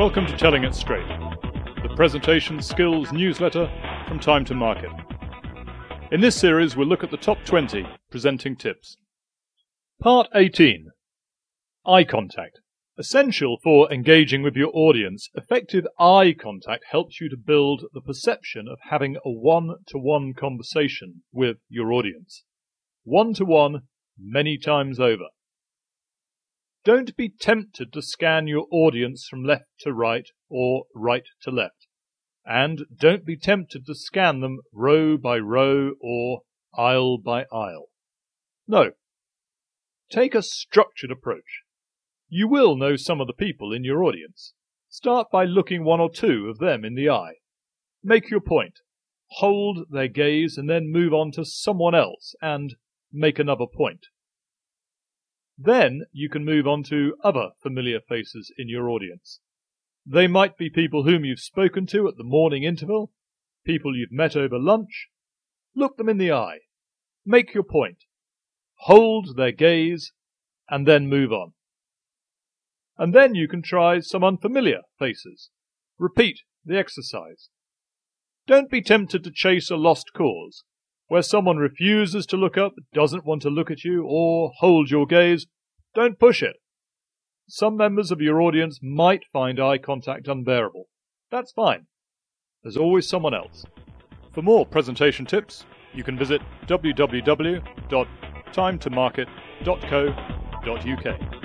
Welcome to Telling It Straight, the presentation skills newsletter from Time to Market. In this series, we'll look at the top 20 presenting tips. Part 18 Eye contact. Essential for engaging with your audience, effective eye contact helps you to build the perception of having a one to one conversation with your audience. One to one, many times over. Don't be tempted to scan your audience from left to right or right to left. And don't be tempted to scan them row by row or aisle by aisle. No. Take a structured approach. You will know some of the people in your audience. Start by looking one or two of them in the eye. Make your point. Hold their gaze and then move on to someone else and make another point. Then you can move on to other familiar faces in your audience. They might be people whom you've spoken to at the morning interval, people you've met over lunch. Look them in the eye. Make your point. Hold their gaze and then move on. And then you can try some unfamiliar faces. Repeat the exercise. Don't be tempted to chase a lost cause where someone refuses to look up, doesn't want to look at you, or hold your gaze, don't push it. Some members of your audience might find eye contact unbearable. That's fine. There's always someone else. For more presentation tips, you can visit www.timetomarket.co.uk.